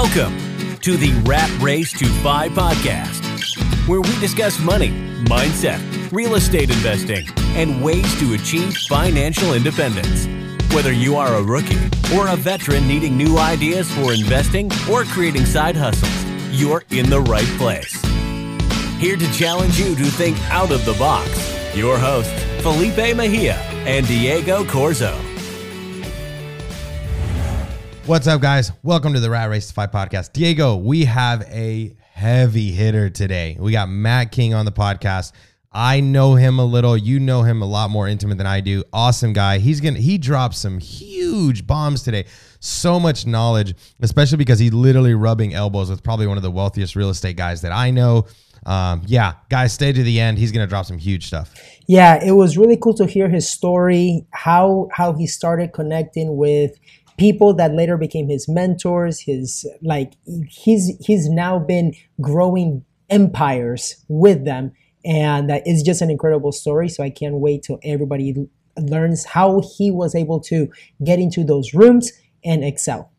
Welcome to the Rat Race to Fi podcast, where we discuss money, mindset, real estate investing, and ways to achieve financial independence. Whether you are a rookie or a veteran needing new ideas for investing or creating side hustles, you're in the right place. Here to challenge you to think out of the box, your hosts, Felipe Mejia and Diego Corzo. What's up, guys? Welcome to the Rat Race to Fi podcast. Diego, we have a heavy hitter today. We got Matt King on the podcast. I know him a little. You know him a lot more intimate than I do. Awesome guy. He's gonna he dropped some huge bombs today. So much knowledge, especially because he's literally rubbing elbows with probably one of the wealthiest real estate guys that I know. Um, yeah, guys, stay to the end. He's gonna drop some huge stuff. Yeah, it was really cool to hear his story, how how he started connecting with people that later became his mentors his like he's he's now been growing empires with them and uh, it's just an incredible story so i can't wait till everybody learns how he was able to get into those rooms and excel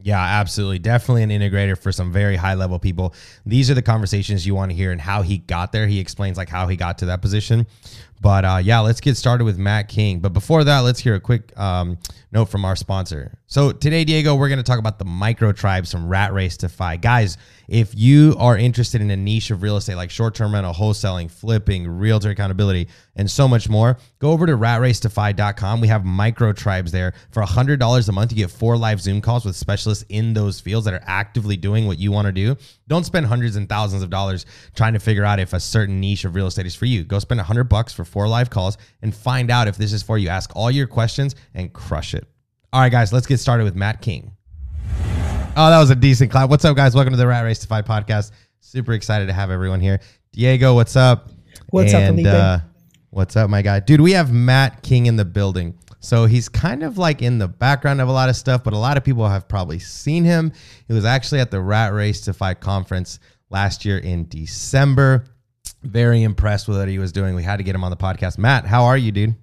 yeah, absolutely. Definitely an integrator for some very high level people. These are the conversations you want to hear and how he got there. He explains like how he got to that position. But uh, yeah, let's get started with Matt King. But before that, let's hear a quick um, note from our sponsor. So today, Diego, we're going to talk about the micro tribes from Rat Race to Fi. Guys, if you are interested in a niche of real estate like short term rental, wholesaling, flipping, realtor accountability, and so much more, go over to ratracetofi.com. We have micro tribes there. For $100 a month, you get four live Zoom calls with specialists in those fields that are actively doing what you want to do. Don't spend hundreds and thousands of dollars trying to figure out if a certain niche of real estate is for you. Go spend a 100 bucks for four live calls and find out if this is for you. Ask all your questions and crush it. All right, guys, let's get started with Matt King. Oh, that was a decent clap. What's up, guys? Welcome to the Rat Race to Fi podcast. Super excited to have everyone here. Diego, what's up? What's up, Felipe? Uh, what's up, my guy? Dude, we have Matt King in the building. So he's kind of like in the background of a lot of stuff, but a lot of people have probably seen him. He was actually at the Rat Race to Fi conference last year in December. Very impressed with what he was doing. We had to get him on the podcast. Matt, how are you, dude?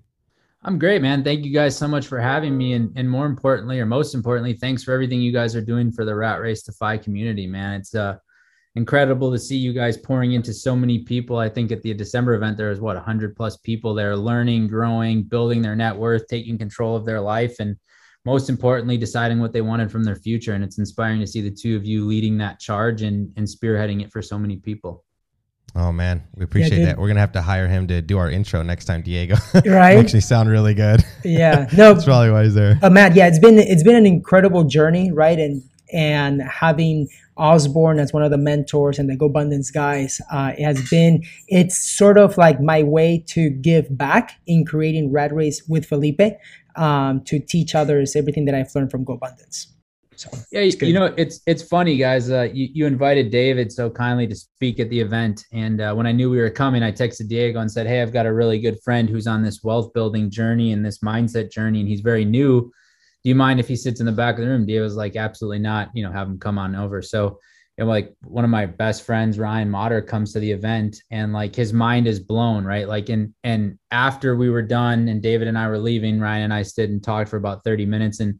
I'm great, man. Thank you guys so much for having me. And, and more importantly, or most importantly, thanks for everything you guys are doing for the Rat Race to Fi community, man. It's uh, incredible to see you guys pouring into so many people. I think at the December event, there was what, 100 plus people there learning, growing, building their net worth, taking control of their life, and most importantly, deciding what they wanted from their future. And it's inspiring to see the two of you leading that charge and, and spearheading it for so many people. Oh man, we appreciate yeah, that. We're gonna have to hire him to do our intro next time, Diego. Right? actually, sound really good. Yeah. No, that's probably why he's there. Uh, Matt, yeah, it's been it's been an incredible journey, right? And and having Osborne as one of the mentors and the GoBundance guys, uh, it has been it's sort of like my way to give back in creating Red Race with Felipe um, to teach others everything that I've learned from GoBundance. So yeah, you know, it's it's funny, guys. Uh, you, you invited David so kindly to speak at the event, and uh, when I knew we were coming, I texted Diego and said, "Hey, I've got a really good friend who's on this wealth building journey and this mindset journey, and he's very new. Do you mind if he sits in the back of the room?" Diego was like, "Absolutely not. You know, have him come on over." So, you know, like one of my best friends, Ryan Motter, comes to the event, and like his mind is blown, right? Like, and and after we were done, and David and I were leaving, Ryan and I stood and talked for about thirty minutes, and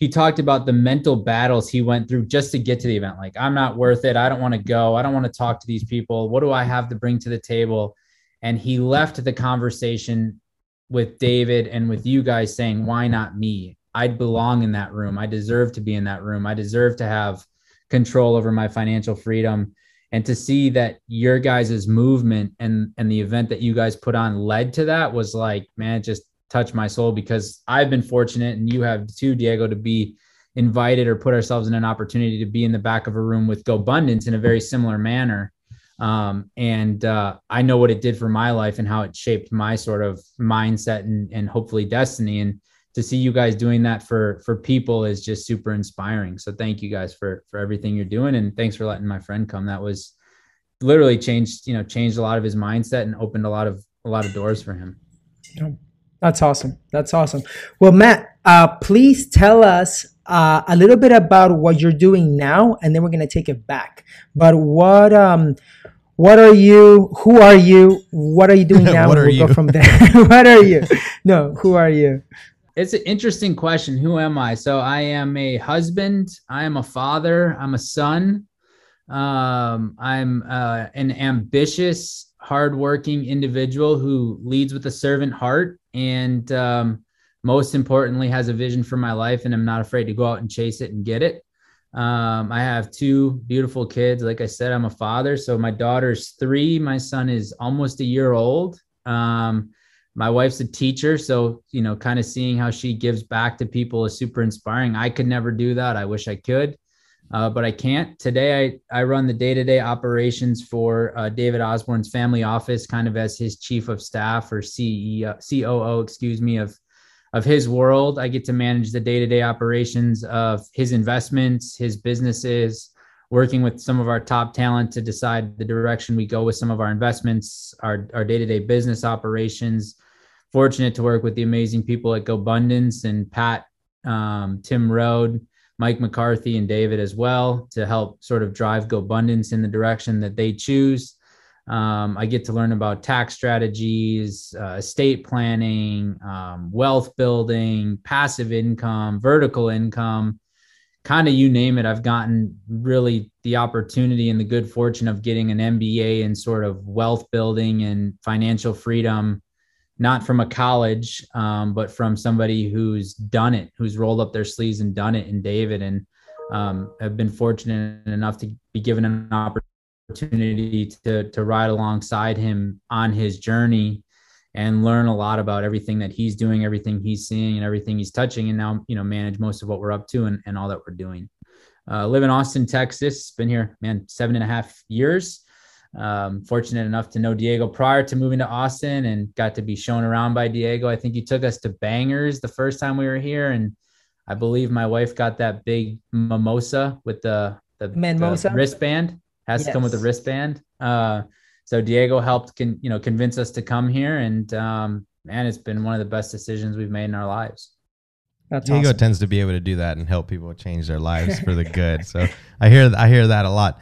he talked about the mental battles he went through just to get to the event. Like, I'm not worth it. I don't want to go. I don't want to talk to these people. What do I have to bring to the table? And he left the conversation with David and with you guys saying, why not me? I'd belong in that room. I deserve to be in that room. I deserve to have control over my financial freedom. And to see that your guys' movement and and the event that you guys put on led to that was like, man, just touch my soul because I've been fortunate and you have too, Diego, to be invited or put ourselves in an opportunity to be in the back of a room with GoBundance in a very similar manner. Um, and uh, I know what it did for my life and how it shaped my sort of mindset and, and hopefully destiny. And to see you guys doing that for for people is just super inspiring. So thank you guys for for everything you're doing, and thanks for letting my friend come. That was literally changed you know changed a lot of his mindset and opened a lot of a lot of doors for him. That's awesome. That's awesome. Well, Matt, uh, please tell us uh, a little bit about what you're doing now, and then we're gonna take it back. But what um, what are you? Who are you? What are you doing now? what are we'll you? go from there. what are you? No, who are you? It's an interesting question. Who am I? So I am a husband. I am a father. I'm a son. Um, I'm uh, an ambitious, hardworking individual who leads with a servant heart, and um, most importantly, has a vision for my life, and I'm not afraid to go out and chase it and get it. Um, I have two beautiful kids. Like I said, I'm a father. So my daughter's three. My son is almost a year old. Um, my wife's a teacher. So, you know, kind of seeing how she gives back to people is super inspiring. I could never do that. I wish I could, uh, but I can't. Today, I, I run the day to day operations for uh, David Osborne's family office, kind of as his chief of staff or CEO, COO, excuse me, of of his world. I get to manage the day to day operations of his investments, his businesses, working with some of our top talent to decide the direction we go with some of our investments, our, our day to day business operations. Fortunate to work with the amazing people at GoBundance and Pat, um, Tim Rhode, Mike McCarthy, and David as well to help sort of drive GoBundance in the direction that they choose. Um, I get to learn about tax strategies, uh, estate planning, um, wealth building, passive income, vertical income, kind of you name it. I've gotten really the opportunity and the good fortune of getting an MBA in sort of wealth building and financial freedom, not from a college, um, but from somebody who's done it, who's rolled up their sleeves and done it in David. And um, have been fortunate enough to be given an opportunity to to ride alongside him on his journey and learn a lot about everything that he's doing, everything he's seeing, and everything he's touching, and now you know manage most of what we're up to and, and all that we're doing. Uh, live in Austin, Texas. Been here, man, seven and a half years. Um, fortunate enough to know Diego prior to moving to Austin, and got to be shown around by Diego. I think he took us to Bangers the first time we were here, and I believe my wife got that big mimosa with the the, the wristband has yes. to come with a wristband. Uh, so Diego helped, con, you know, convince us to come here, and um, man, it's been one of the best decisions we've made in our lives. That's Diego awesome. tends to be able to do that and help people change their lives for the good. So I hear I hear that a lot.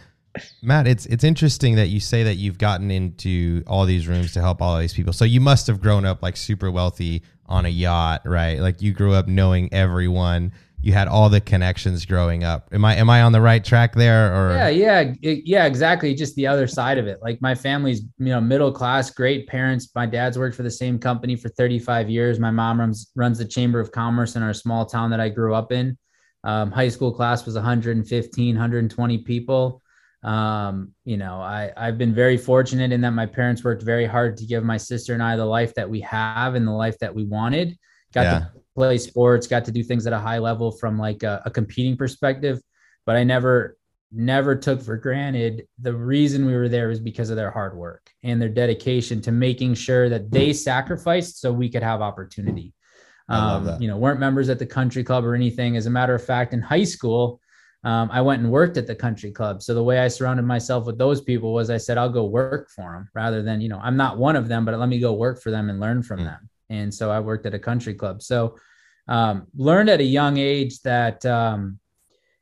Matt, it's it's interesting that you say that you've gotten into all these rooms to help all these people. So you must have grown up like super wealthy on a yacht, right? Like you grew up knowing everyone you had all the connections growing up. Am I am I on the right track there? Or yeah, yeah, yeah, exactly. Just the other side of it. Like my family's you know middle class, great parents. My dad's worked for the same company for 35 years. My mom runs runs the chamber of commerce in our small town that I grew up in. Um, high school class was 115, 120 people. Um, you know, I I've been very fortunate in that my parents worked very hard to give my sister and I the life that we have and the life that we wanted. Got yeah. to play sports, got to do things at a high level from like a, a competing perspective, but I never never took for granted the reason we were there was because of their hard work and their dedication to making sure that they sacrificed so we could have opportunity. Um, you know, weren't members at the country club or anything. As a matter of fact, in high school, um, I went and worked at the country club. So the way I surrounded myself with those people was I said, I'll go work for them rather than, you know, I'm not one of them, but let me go work for them and learn from mm. them and so I worked at a country club. So um, learned at a young age that um,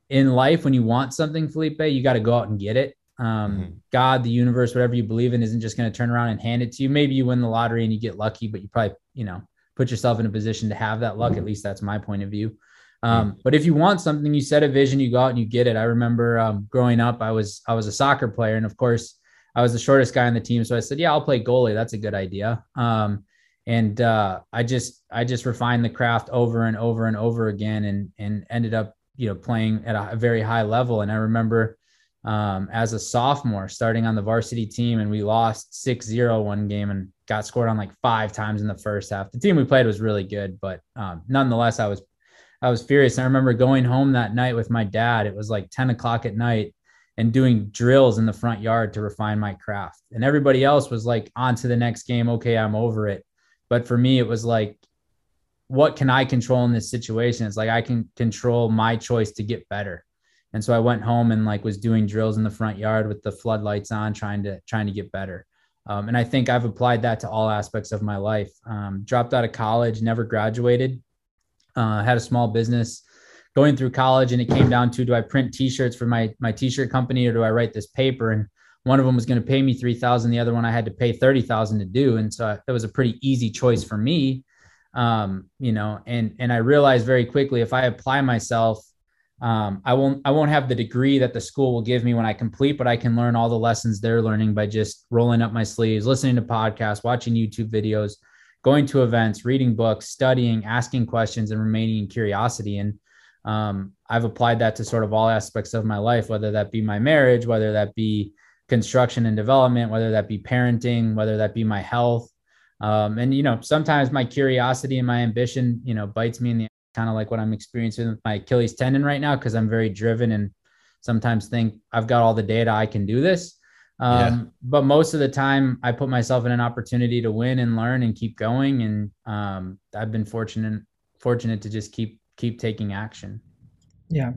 in life, when you want something, Felipe, you got to go out and get it. Um, mm-hmm. God, the universe, whatever you believe in, isn't just going to turn around and hand it to you. Maybe you win the lottery and you get lucky, but you probably, you know, put yourself in a position to have that luck. At least that's my point of view. Um, but if you want something, you set a vision, you go out and you get it. I remember um, growing up, I was I was a soccer player, and of course, I was the shortest guy on the team. So I said, "Yeah, I'll play goalie. That's a good idea." Um, and uh, I just I just refined the craft over and over and over again, and and ended up you know playing at a very high level. And I remember um, as a sophomore starting on the varsity team, and we lost 6-0 one game and got scored on like five times in the first half. The team we played was really good, but um, nonetheless, I was I was furious. I remember going home that night with my dad. It was like 10 o'clock at night and doing drills in the front yard to refine my craft. And everybody else was like, on to the next game. Okay, I'm over it. But for me, it was like, what can I control in this situation? It's like I can control my choice to get better. And so I went home and like was doing drills in the front yard with the floodlights on, trying to trying to get better. Um, and I think I've applied that to all aspects of my life. Um, dropped out of college, never graduated, uh, had a small business going through college, and it came down to do I print T-shirts for my my T-shirt company or do I write this paper? And one of them was going to pay me 3000 the other one i had to pay 30000 to do and so that was a pretty easy choice for me um, you know, and and I realized very quickly if I apply myself, um, I won't I won't have the degree that the school will give me when I complete, but I can learn all the lessons they're learning by just rolling up my sleeves, listening to podcasts, watching YouTube videos, going to events, reading books, studying, asking questions, and remaining in curiosity. And um, I've applied that to sort of all aspects of my life, whether that be my marriage, whether that be construction and development, whether that be parenting, whether that be my health. Um, and you know, sometimes my curiosity and my ambition, you know, bites me in the kind of like what I'm experiencing with my Achilles tendon right now because I'm very driven and sometimes think I've got all the data I can do this. Um, yeah. But most of the time, I put myself in an opportunity to win and learn and keep going. And um, I've been fortunate fortunate to just keep keep taking action. Yeah,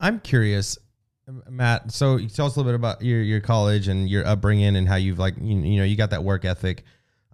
I'm curious. Matt, so you tell us a little bit about your your college and your upbringing and how you've like you, you know you got that work ethic.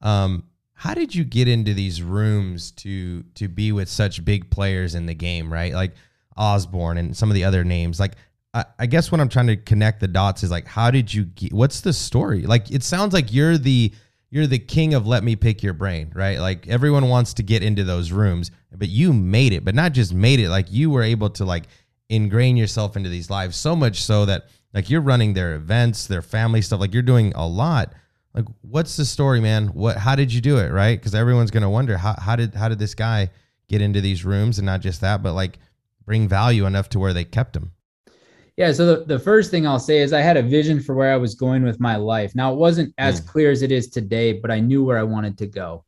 Um, how did you get into these rooms to to be with such big players in the game, right? Like Osborne and some of the other names. Like I, guess what I'm trying to connect the dots is like how did you get, what's the story? Like it sounds like you're the you're the king of let me pick your brain, right? Like everyone wants to get into those rooms, but you made it, but not just made it, like you were able to like ingrain yourself into these lives so much so that like you're running their events, their family stuff, like you're doing a lot. Like what's the story, man? What how did you do it, right? Cuz everyone's going to wonder how how did how did this guy get into these rooms and not just that, but like bring value enough to where they kept him. Yeah. So the, the first thing I'll say is I had a vision for where I was going with my life. Now it wasn't as mm. clear as it is today, but I knew where I wanted to go.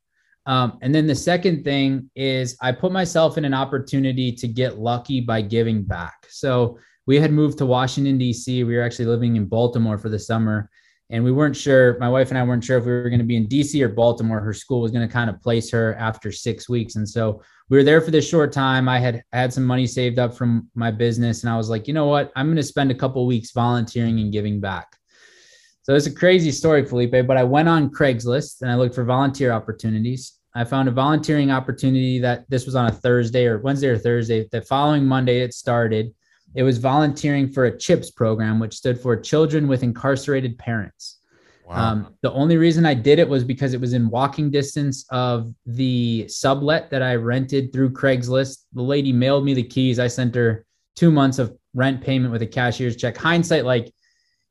Um, and then the second thing is I put myself in an opportunity to get lucky by giving back. So we had moved to Washington, D.C. We were actually living in Baltimore for the summer. And we weren't sure, my wife and I weren't sure if we were going to be in DC or Baltimore. Her school was going to kind of place her after six weeks. And so we were there for this short time. I had had some money saved up from my business. And I was like, you know what? I'm going to spend a couple weeks volunteering and giving back. So it's a crazy story, Felipe, but I went on Craigslist and I looked for volunteer opportunities. I found a volunteering opportunity that this was on a Thursday or Wednesday or Thursday. The following Monday, it started. It was volunteering for a CHIPS program, which stood for Children with Incarcerated Parents. Wow. Um, the only reason I did it was because it was in walking distance of the sublet that I rented through Craigslist. The lady mailed me the keys. I sent her two months of rent payment with a cashier's check. Hindsight, like,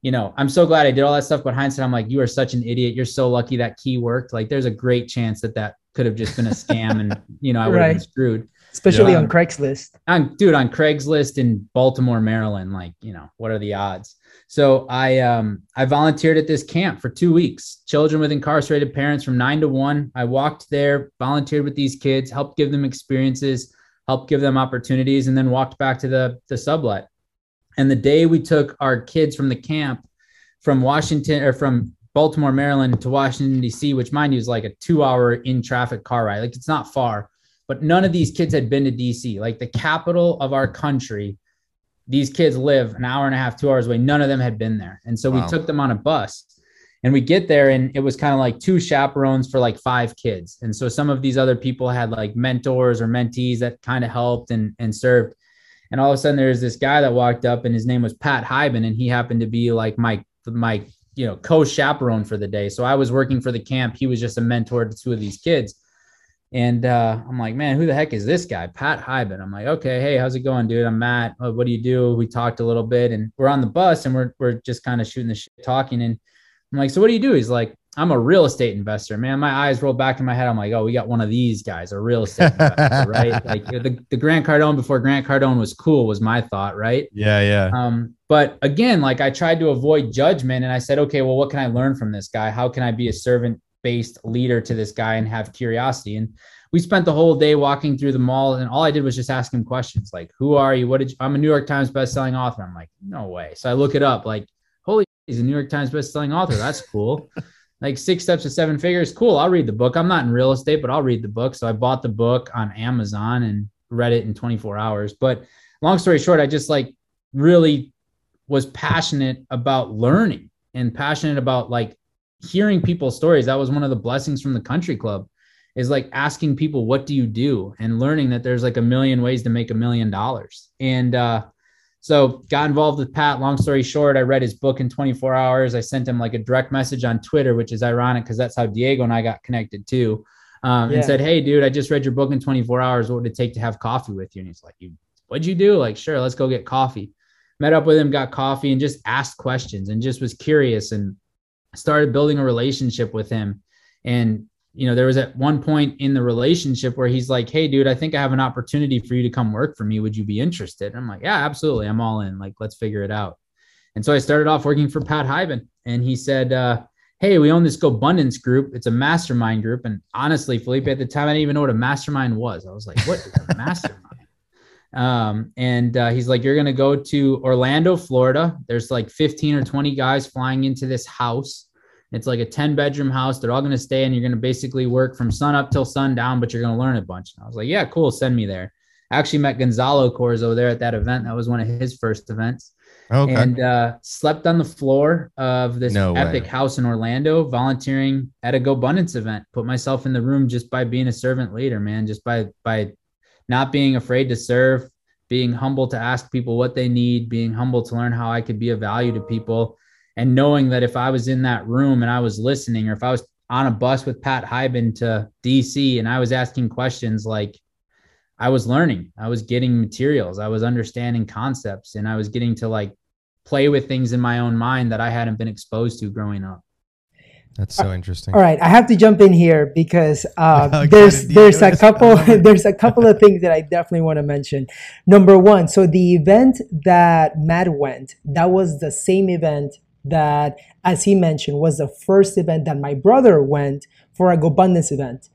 you know, I'm so glad I did all that stuff. But hindsight, I'm like, you are such an idiot. You're so lucky that key worked. Like, there's a great chance that that could have just been a scam, and you know, I would right. have been screwed especially yeah. on Craigslist. On dude, on Craigslist in Baltimore, Maryland, like you know, what are the odds? So I um I volunteered at this camp for two weeks. Children with incarcerated parents from nine to one. I walked there, volunteered with these kids, helped give them experiences, helped give them opportunities, and then walked back to the the sublet. And the day we took our kids from the camp from Washington or from Baltimore, Maryland to Washington, D.C., which mind you is like a two hour in traffic car ride. Like it's not far but none of these kids had been to DC, like the capital of our country. These kids live an hour and a half, two hours away. None of them had been there. And so wow. we took them on a bus and we get there and it was kind of like two chaperones for like five kids. And so some of these other people had like mentors or mentees that kind of helped and, and served. And all of a sudden there's this guy that walked up and his name was Pat Hiban and he happened to be like my, my, you know, co-chaperone for the day. So I was working for the camp. He was just a mentor to two of these kids. And uh, I'm like, man, who the heck is this guy? Pat Hiban. I'm like, okay, hey, how's it going, dude? I'm Matt. What do you do? We talked a little bit and we're on the bus and we're, we're just kind of shooting the shit, talking. And I'm like, so what do you do? He's like, I'm a real estate investor, man. My eyes roll back in my head. I'm like, oh, we got one of these guys, a real estate investor, right? Like the, the Grant Cardone before Grant Cardone was cool was my thought, right? Yeah, yeah. Um, but again, like I tried to avoid judgment and I said, okay, well, what can I learn from this guy? How can I be a servant based leader to this guy and have curiosity. And we spent the whole day walking through the mall, and all I did was just ask him questions like, "Who are you? What did you, I'm a New York Times best-selling author." I'm like, "No way!" So I look it up, like, "Holy, he's a New York Times best-selling author. That's cool." like six steps to seven figures, cool. I'll read the book. I'm not in real estate, but I'll read the book. So I bought the book on Amazon and read it in 24 hours. But long story short, I just like really was passionate about learning and passionate about like hearing people's stories. That was one of the blessings from the country club is like asking people, what do you do? And learning that there's like a million ways to make a million dollars. And uh, so got involved with Pat. Long story short, I read his book in 24 hours. I sent him like a direct message on Twitter, which is ironic because that's how Diego and I got connected too. um, yeah. and said, Hey, dude, I just read your book in 24 hours. What would it take to have coffee with you? And he's like, You, what'd you do? Like, sure, let's go get coffee. Met up with him, got coffee, and just asked questions and just was curious and started building a relationship with him. And, you know, there was at one point in the relationship where he's like, Hey, dude, I think I have an opportunity for you to come work for me. Would you be interested? And I'm like, Yeah, absolutely. I'm all in. Like, let's figure it out. And so I started off working for Pat Hiban, and he said, uh, Hey, we own this GoBundance group. It's a mastermind group. And honestly, Felipe, at the time, I didn't even know what a mastermind was. I was like, What is a mastermind? Um, and uh, he's like, You're going to go to Orlando, Florida. There's like 15 or 20 guys flying into this house. It's like a 10 bedroom house. They're all going to stay and you're going to basically work from sun up till sundown, but you're going to learn a bunch. And I was like, Yeah, cool. Send me there. I actually met Gonzalo Corzo there at that event. That was one of his first events. Okay. And uh, slept on the floor of this no epic way. house in Orlando, volunteering at a GoBundance event. Put myself in the room just by being a servant leader, man. Just by by not being afraid to serve, being humble to ask people what they need, being humble to learn how I could be of value to people, and knowing that if I was in that room and I was listening, or if I was on a bus with Pat Hiban to DC and I was asking questions like I was learning, I was getting materials, I was understanding concepts, and I was getting to like play with things in my own mind that I hadn't been exposed to growing up. That's so interesting. All right, I have to jump in here because uh, there's there's a couple there's a couple of things that I definitely want to mention. Number one, so the event that Matt went, that was the same event that, as he mentioned, was the first event that my brother went for a GoBundance event,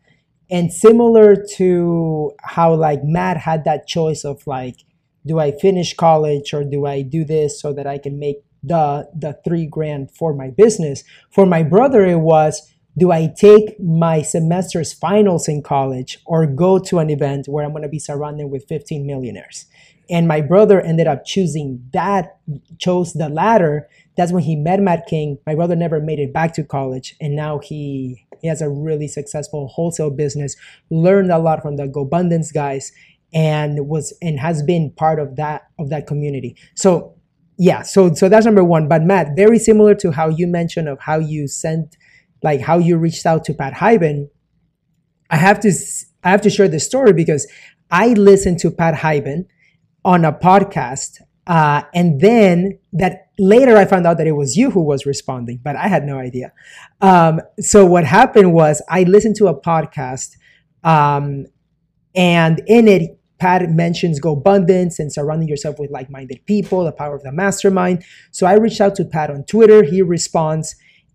and similar to how like Matt had that choice of like, do I finish college or do I do this so that I can make the the three grand for my business. For my brother, it was do I take my semester's finals in college or go to an event where I'm going to be surrounded with 15 millionaires? And my brother ended up choosing that, chose the latter. That's when he met Matt King. My brother never made it back to college, and now he he has a really successful wholesale business. Learned a lot from the GoBundance guys, and was and has been part of that of that community. So yeah so so that's number one. But matt very similar to how you mentioned of how you sent like how you reached out to pat hiban i have to i have to share this story because i listened to pat hiban on a podcast uh, and then that later i found out that it was you who was responding but i had no idea. Um, so what happened was i listened to a podcast um, and in it Pat mentions GoBundance and surrounding yourself with like minded people, the power of the mastermind. So I reached out to Pat on Twitter. He responds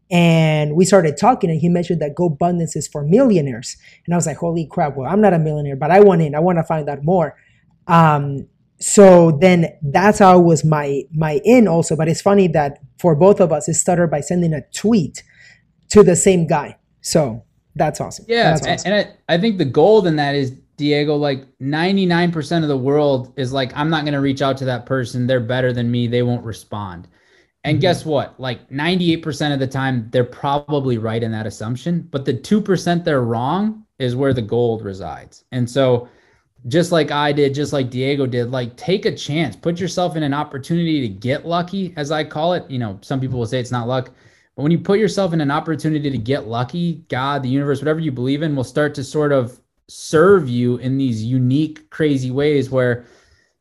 and we started talking and he mentioned that GoBundance is for millionaires. And I was like, holy crap, well, I'm not a millionaire, but I want in. I want to find out more. Um, so then that's how it was my my in also. But it's funny that for both of us, it started by sending a tweet to the same guy. So that's awesome. Yeah, that's awesome. and I, I think the gold in that is Diego, like 99% of the world is like, I'm not going to reach out to that person. They're better than me. They won't respond. And mm-hmm. guess what? Like 98% of the time, they're probably right in that assumption. But the 2% they're wrong is where the gold resides. And so, just like I did, just like Diego did, like take a chance, put yourself in an opportunity to get lucky, as I call it. You know, some people will say it's not luck. But when you put yourself in an opportunity to get lucky, God, the universe, whatever you believe in, will start to sort of serve you in these unique, crazy ways where,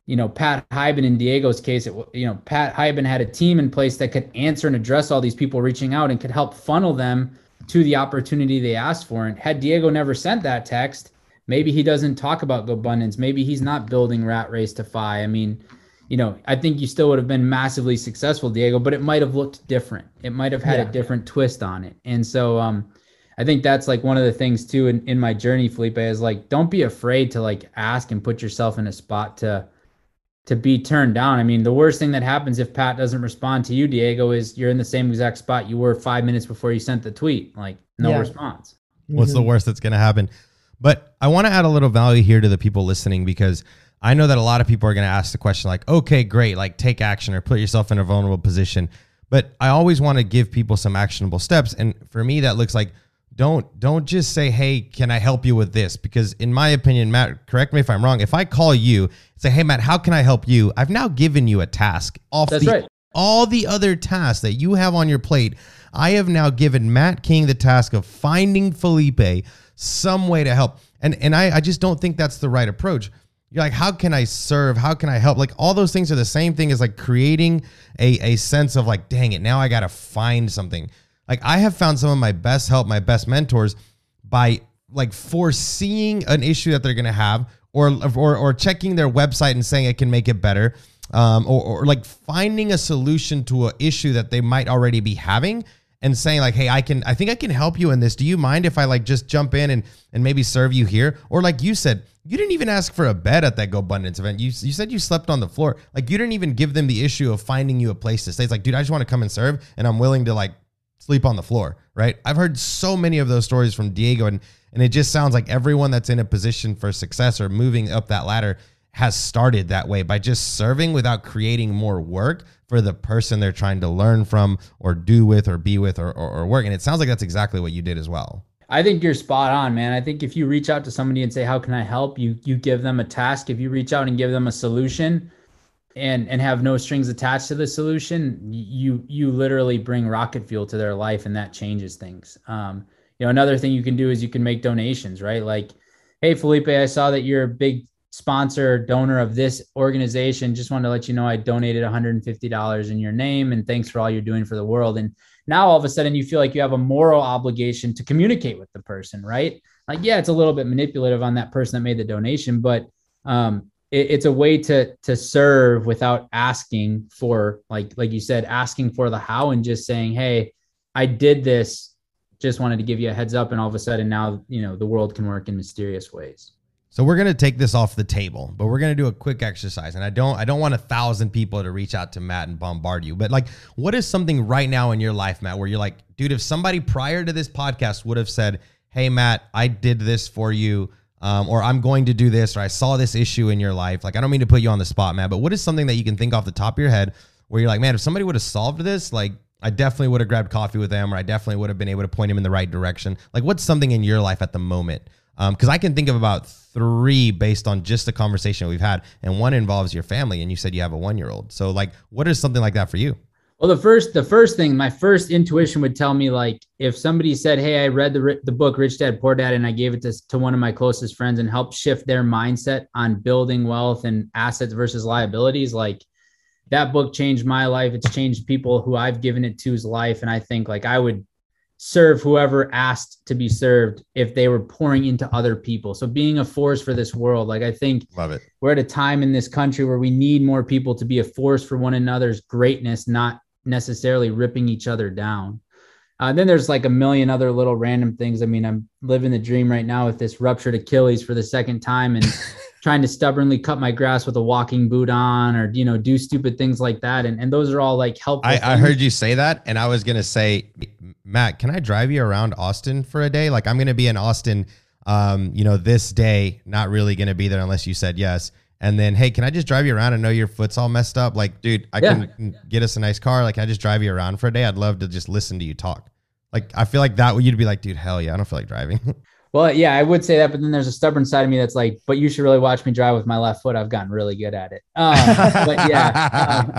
you know, Pat Hiban in Diego's case, it, you know, Pat Hiban had a team in place that could answer and address all these people reaching out and could help funnel them to the opportunity they asked for. And had Diego never sent that text, maybe he doesn't talk about abundance. Maybe he's not building Rat Race to Fi. I mean, you know, I think you still would have been massively successful, Diego, but it might have looked different. It might have had yeah. a different twist on it. And so, um, I think that's like one of the things too in, in my journey, Felipe, is like don't be afraid to like ask and put yourself in a spot to to be turned down. I mean, the worst thing that happens if Pat doesn't respond to you, Diego, is you're in the same exact spot you were five minutes before you sent the tweet. Like no yeah. response. What's mm-hmm. the worst that's gonna happen? But I want to add a little value here to the people listening because I know that a lot of people are going to ask the question like, okay, great, like take action or put yourself in a vulnerable position. But I always want to give people some actionable steps. And for me, that looks like don't don't just say hey can i help you with this because in my opinion matt correct me if i'm wrong if i call you say hey matt how can i help you i've now given you a task off That's the, right. all the other tasks that you have on your plate i have now given matt king the task of finding felipe some way to help. And and I, I just don't think that's the right approach. You're like, how can I serve? How can I help? Like all those things are the same thing as like creating a, a sense of like, dang it, now I gotta find something. Like I have found some of my best help, my best mentors by like foreseeing an issue that they're gonna have or or or checking their website and saying it can make it better. Um, or, or like finding a solution to an issue that they might already be having and saying like, "Hey, I can I think I can help you in this. Do you mind if I like just jump in and and maybe serve you here?" Or like you said, you didn't even ask for a bed at that GoBundance event. You you said you slept on the floor. Like you didn't even give them the issue of finding you a place to stay. It's like, "Dude, I just want to come and serve and I'm willing to like sleep on the floor." Right? I've heard so many of those stories from Diego and and it just sounds like everyone that's in a position for success or moving up that ladder has started that way by just serving without creating more work for the person they're trying to learn from or do with or be with or, or, or work. And it sounds like that's exactly what you did as well. I think you're spot on, man. I think if you reach out to somebody and say, "How can I help?" you you give them a task. If you reach out and give them a solution, and and have no strings attached to the solution, you you literally bring rocket fuel to their life, and that changes things. Um, you know, another thing you can do is you can make donations, right? Like, hey, Felipe, I saw that you're a big sponsor donor of this organization just wanted to let you know i donated $150 in your name and thanks for all you're doing for the world and now all of a sudden you feel like you have a moral obligation to communicate with the person right like yeah it's a little bit manipulative on that person that made the donation but um, it, it's a way to to serve without asking for like like you said asking for the how and just saying hey i did this just wanted to give you a heads up and all of a sudden now you know the world can work in mysterious ways so we're gonna take this off the table, but we're gonna do a quick exercise. And I don't I don't want a thousand people to reach out to Matt and bombard you. But like, what is something right now in your life, Matt, where you're like, dude, if somebody prior to this podcast would have said, Hey Matt, I did this for you, um, or I'm going to do this, or I saw this issue in your life. Like, I don't mean to put you on the spot, Matt, but what is something that you can think off the top of your head where you're like, man, if somebody would have solved this, like I definitely would have grabbed coffee with them, or I definitely would have been able to point him in the right direction. Like, what's something in your life at the moment because um, I can think of about three based on just the conversation we've had, and one involves your family, and you said you have a one-year-old. So, like, what is something like that for you? Well, the first the first thing, my first intuition would tell me like if somebody said, "Hey, I read the the book Rich Dad Poor Dad and I gave it to to one of my closest friends and helped shift their mindset on building wealth and assets versus liabilities," like that book changed my life. It's changed people who I've given it to's life, and I think like I would serve whoever asked to be served if they were pouring into other people. So being a force for this world, like I think love it. We're at a time in this country where we need more people to be a force for one another's greatness, not necessarily ripping each other down. Uh, then there's like a million other little random things. I mean, I'm living the dream right now with this ruptured Achilles for the second time and trying to stubbornly cut my grass with a walking boot on or, you know, do stupid things like that. And, and those are all like helpful. I, I heard you say that. And I was going to say, Matt, can I drive you around Austin for a day? Like I'm going to be in Austin, um, you know, this day, not really going to be there unless you said yes. And then, hey, can I just drive you around? I know your foot's all messed up. Like, dude, I yeah. can get us a nice car. Like, I just drive you around for a day. I'd love to just listen to you talk. Like, I feel like that would you'd be like, dude, hell yeah, I don't feel like driving. Well, yeah, I would say that, but then there's a stubborn side of me that's like, but you should really watch me drive with my left foot. I've gotten really good at it. Um, but yeah,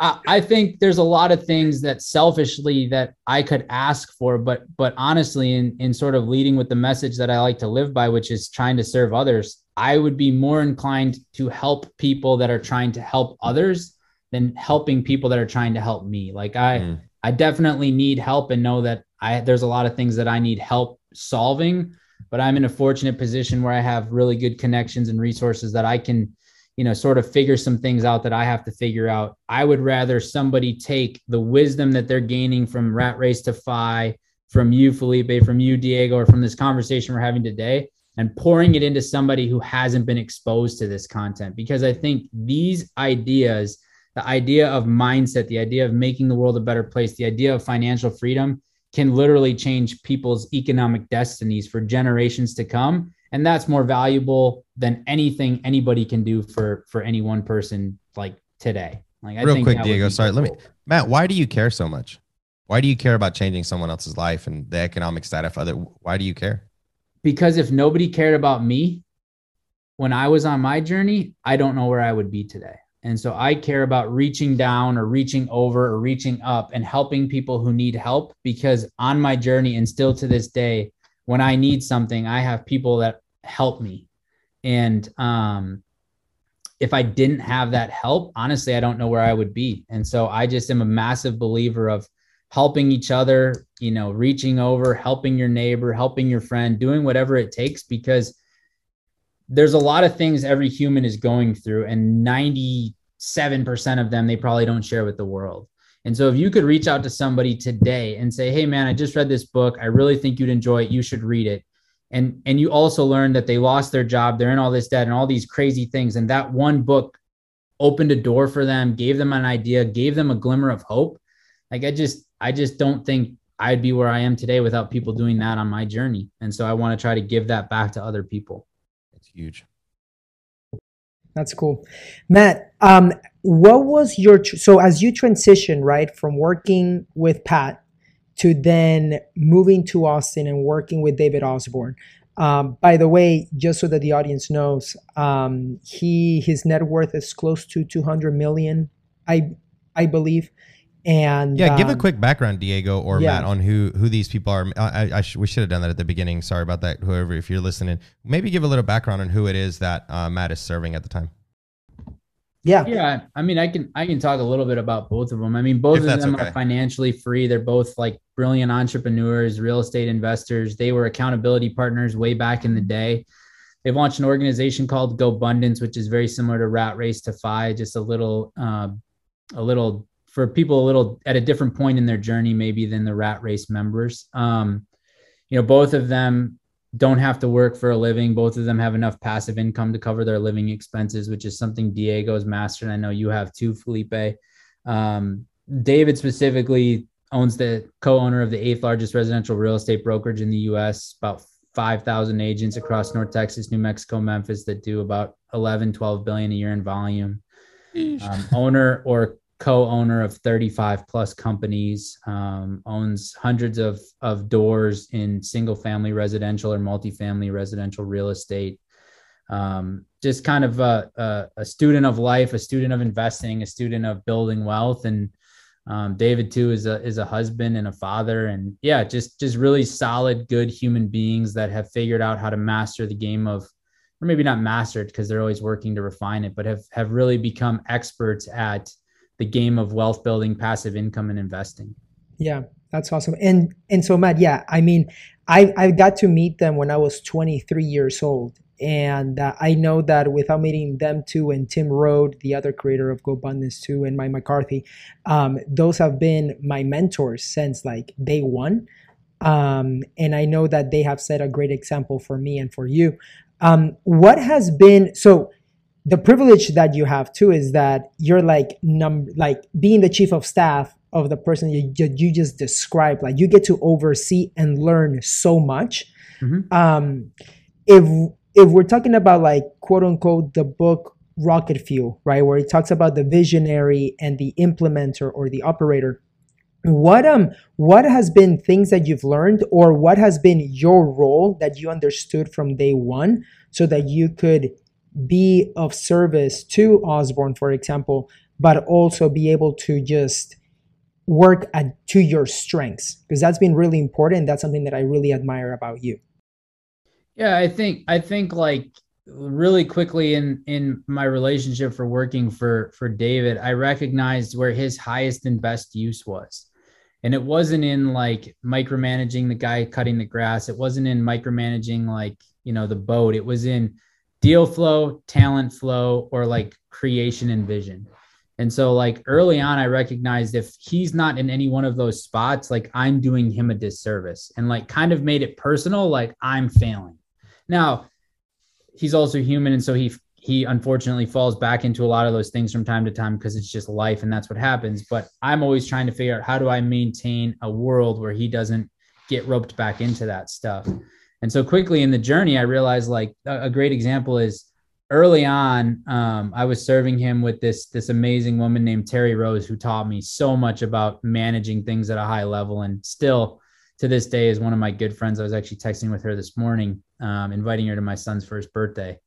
um, I think there's a lot of things that selfishly that I could ask for, but but honestly, in in sort of leading with the message that I like to live by, which is trying to serve others, I would be more inclined to help people that are trying to help others than helping people that are trying to help me. Like I, mm. I definitely need help and know that I there's a lot of things that I need help solving, but I'm in a fortunate position where I have really good connections and resources that I can, you know, sort of figure some things out that I have to figure out. I would rather somebody take the wisdom that they're gaining from Rat Race to Fi, from you, Felipe, from you, Diego, or from this conversation we're having today, and pouring it into somebody who hasn't been exposed to this content. Because I think these ideas, the idea of mindset, the idea of making the world a better place, the idea of financial freedom can literally change people's economic destinies for generations to come and that's more valuable than anything anybody can do for for any one person like today like I real quick diego sorry cool. let me matt why do you care so much why do you care about changing someone else's life and the economic status of other why do you care because if nobody cared about me when i was on my journey i don't know where i would be today and so I care about reaching down or reaching over or reaching up and helping people who need help because on my journey and still to this day, when I need something, I have people that help me. And um, if I didn't have that help, honestly, I don't know where I would be. And so I just am a massive believer of helping each other, you know, reaching over, helping your neighbor, helping your friend, doing whatever it takes because there's a lot of things every human is going through and 97% of them they probably don't share with the world. And so if you could reach out to somebody today and say, "Hey man, I just read this book. I really think you'd enjoy it. You should read it." And and you also learn that they lost their job, they're in all this debt and all these crazy things and that one book opened a door for them, gave them an idea, gave them a glimmer of hope. Like I just I just don't think I'd be where I am today without people doing that on my journey. And so I want to try to give that back to other people. That's huge. That's cool. Matt, um, what was your tr- so as you transition right from working with Pat to then moving to Austin and working with David Osborne. Um, by the way, just so that the audience knows, um, he his net worth is close to 200 million, I I believe. And yeah, give a um, quick background, Diego or yeah. Matt, on who who these people are. I, I sh- we should have done that at the beginning. Sorry about that. Whoever, if you're listening, maybe give a little background on who it is that uh, Matt is serving at the time. Yeah. Yeah. I mean, I can I can talk a little bit about both of them. I mean, both if of them okay. are financially free. They're both like brilliant entrepreneurs, real estate investors. They were accountability partners way back in the day. They've launched an organization called Go GoBundance, which is very similar to Rat Race to Fi, just a little uh, a little for people a little at a different point in their journey, maybe than the Rat Race members. Um, you know, both of them don't have to work for a living. Both of them have enough passive income to cover their living expenses, which is something Diego's mastered. I know you have too, Felipe. Um, David specifically owns the co-owner of the eighth largest residential real estate brokerage in the U.S. About 5,000 agents across North Texas, New Mexico, Memphis that do about 11, 12 billion a year in volume. Um, owner or co-owner of 35 plus companies, um, owns hundreds of, of doors in single family residential or multifamily residential real estate. Um, just kind of a, a, a, student of life, a student of investing, a student of building wealth. And um, David too is a, is a husband and a father. And yeah, just, just really solid, good human beings that have figured out how to master the game of, or maybe not mastered because they're always working to refine it, but have, have really become experts at the game of wealth building, passive income, and investing. Yeah, that's awesome. And and so Matt, yeah, I mean, I I got to meet them when I was 23 years old, and uh, I know that without meeting them too, and Tim Rhode, the other creator of Go GoBundance too, and Mike McCarthy, um, those have been my mentors since like day one. Um, and I know that they have set a great example for me and for you. Um, what has been so? The privilege that you have too is that you're like num like being the chief of staff of the person you, you just described like you get to oversee and learn so much mm-hmm. um if if we're talking about like quote unquote the book rocket fuel right where he talks about the visionary and the implementer or the operator what um what has been things that you've learned or what has been your role that you understood from day one so that you could be of service to Osborne, for example, but also be able to just work at to your strengths because that's been really important. That's something that I really admire about you. Yeah, I think I think like really quickly in in my relationship for working for for David, I recognized where his highest and best use was. And it wasn't in like micromanaging the guy cutting the grass. It wasn't in micromanaging like, you know, the boat. It was in deal flow, talent flow, or like creation and vision. And so, like early on, I recognized if he's not in any one of those spots, like I'm doing him a disservice and like kind of made it personal, like I'm failing. Now, he's also human. And so he, he unfortunately falls back into a lot of those things from time to time because it's just life and that's what happens. But I'm always trying to figure out how do I maintain a world where he doesn't get roped back into that stuff. And so quickly in the journey, I realized like a, a great example is early on, um, I was serving him with this this amazing woman named Terry Rose, who taught me so much about managing things at a high level, and still to this day is one of my good friends. I was actually texting with her this morning, um, inviting her to my son's first birthday,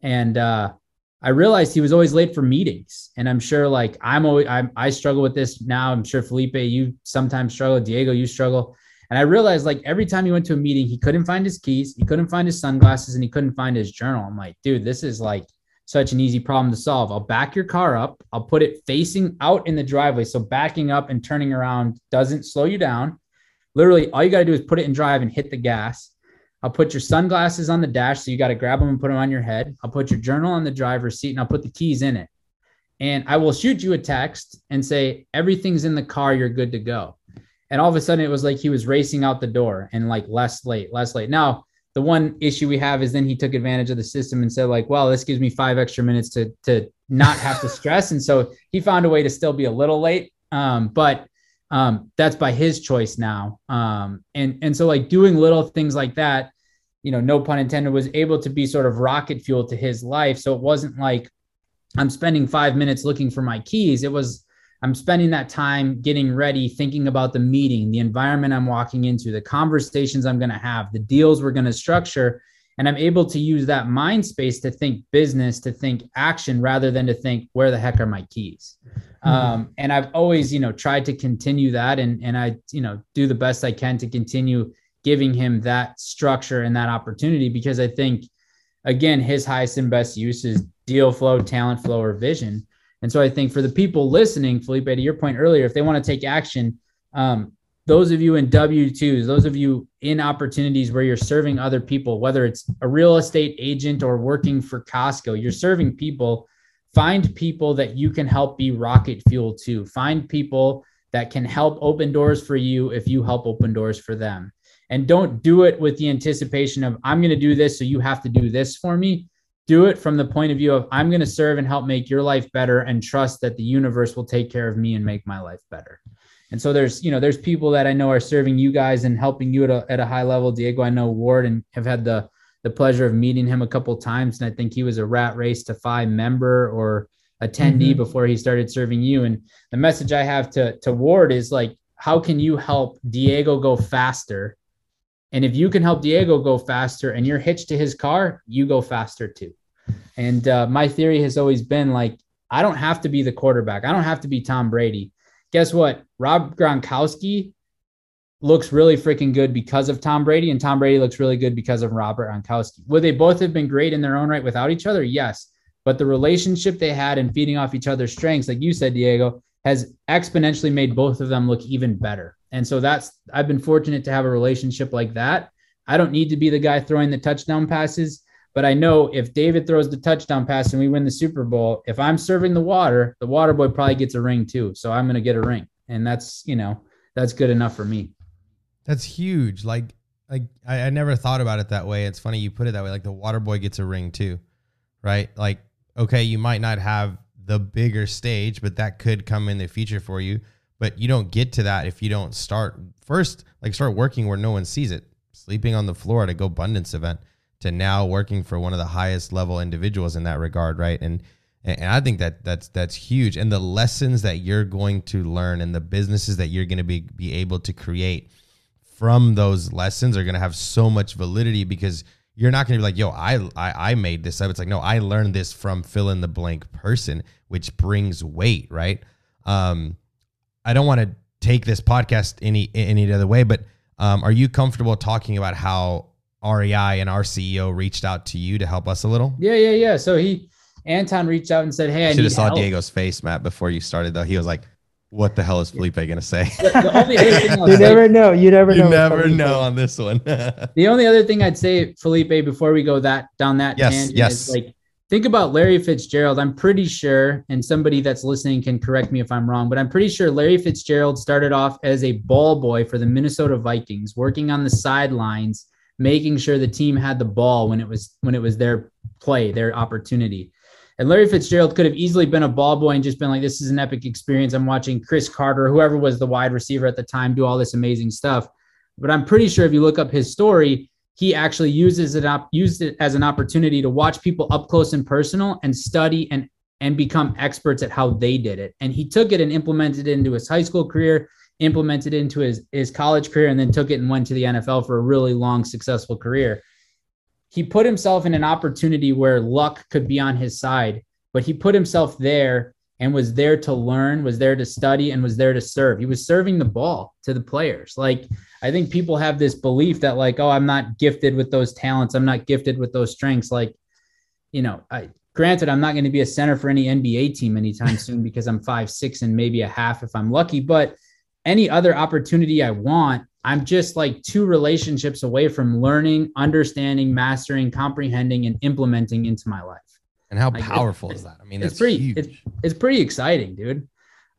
and uh, I realized he was always late for meetings, and I'm sure like I'm always I'm, I struggle with this now. I'm sure Felipe, you sometimes struggle. Diego, you struggle And I realized like every time he went to a meeting, he couldn't find his keys, he couldn't find his sunglasses, and he couldn't find his journal. I'm like, dude, this is like such an easy problem to solve. I'll back your car up, I'll put it facing out in the driveway. So backing up and turning around doesn't slow you down. Literally, all you got to do is put it in drive and hit the gas. I'll put your sunglasses on the dash. So you got to grab them and put them on your head. I'll put your journal on the driver's seat and I'll put the keys in it. And I will shoot you a text and say, everything's in the car. You're good to go. And all of a sudden, it was like he was racing out the door and like less late, less late. Now, the one issue we have is then he took advantage of the system and said like well this gives me five extra minutes to to not have to stress. And so he found a way to still be a little late. Um, but um, that's by his choice now. Um, and and so like doing little things like that you know no pun intended was able to be sort of rocket fuel to his life. So it wasn't like i'm spending five minutes looking for my keys. It was I'm spending that time getting ready, thinking about the meeting, the environment I'm walking into, the conversations I'm going to have, the deals we're going to structure. And I'm able to use that mind space to think business, to think action rather than to think, where the heck are my keys? Mm-hmm. Um, and I've always, you know, tried to continue that. And, and I, you know, do the best I can to continue giving him that structure and that opportunity because I think, again, his highest and best use is deal flow, talent flow, or vision. And so I think for the people listening, Felipe, to your point earlier, if they want to take action, um, those of you in W 2s, those of you in opportunities where you're serving other people, whether it's a real estate agent or working for Costco, you're serving people. Find people that you can help be rocket fuel to. Find people that can help open doors for you if you help open doors for them. And don't do it with the anticipation of, I'm going to do this, so you have to do this for me do it from the point of view of I'm going to serve and help make your life better and trust that the universe will take care of me and make my life better. And so there's, you know, there's people that I know are serving you guys and helping you at a, at a high level. Diego, I know Ward and have had the, the pleasure of meeting him a couple times. And I think he was a rat race to FI member or attendee mm-hmm. before he started serving you. And the message I have to, to Ward is like, how can you help Diego go faster and if you can help Diego go faster and you're hitched to his car, you go faster too. And uh, my theory has always been like, I don't have to be the quarterback. I don't have to be Tom Brady. Guess what? Rob Gronkowski looks really freaking good because of Tom Brady, and Tom Brady looks really good because of Robert Gronkowski. Would they both have been great in their own right without each other? Yes. But the relationship they had and feeding off each other's strengths, like you said, Diego, has exponentially made both of them look even better. And so that's I've been fortunate to have a relationship like that. I don't need to be the guy throwing the touchdown passes, but I know if David throws the touchdown pass and we win the Super Bowl, if I'm serving the water, the water boy probably gets a ring too. So I'm going to get a ring. And that's, you know, that's good enough for me. That's huge. Like like I, I never thought about it that way. It's funny you put it that way. Like the water boy gets a ring too. Right? Like okay, you might not have the bigger stage, but that could come in the future for you but you don't get to that if you don't start first like start working where no one sees it sleeping on the floor at a GoBundance event to now working for one of the highest level individuals in that regard right and and I think that that's that's huge and the lessons that you're going to learn and the businesses that you're going to be be able to create from those lessons are going to have so much validity because you're not going to be like, yo, I, I I made this up. It's like, no, I learned this from fill in the blank person, which brings weight, right? Um, I don't want to take this podcast any any other way, but um, are you comfortable talking about how REI and our CEO reached out to you to help us a little? Yeah, yeah, yeah. So he Anton reached out and said, "Hey, I should have saw help. Diego's face, Matt, before you started. Though he was like, "What the hell is Felipe gonna say?" you never know. You never you know. You never know on this one. the only other thing I'd say, Felipe, before we go that down that yes, tangent, yes. is like think about Larry Fitzgerald. I'm pretty sure, and somebody that's listening can correct me if I'm wrong, but I'm pretty sure Larry Fitzgerald started off as a ball boy for the Minnesota Vikings, working on the sidelines, making sure the team had the ball when it was when it was their play, their opportunity. And Larry Fitzgerald could have easily been a ball boy and just been like, "This is an epic experience." I'm watching Cris Carter, whoever was the wide receiver at the time, do all this amazing stuff. But I'm pretty sure if you look up his story, he actually uses it up used it as an opportunity to watch people up close and personal and study and and become experts at how they did it and he took it and implemented it into his high school career implemented it into his his college career and then took it and went to the NFL for a really long successful career he put himself in an opportunity where luck could be on his side but he put himself there and was there to learn, was there to study, and was there to serve. He was serving the ball to the players. Like, I think people have this belief that, like, oh, I'm not gifted with those talents. I'm not gifted with those strengths. Like, you know, I, granted, I'm not going to be a center for any NBA team anytime soon because I'm five, six, and maybe a half if I'm lucky. But any other opportunity I want, I'm just like two relationships away from learning, understanding, mastering, comprehending, and implementing into my life. And how like powerful is that? I mean, it's pretty. It's, it's pretty exciting, dude.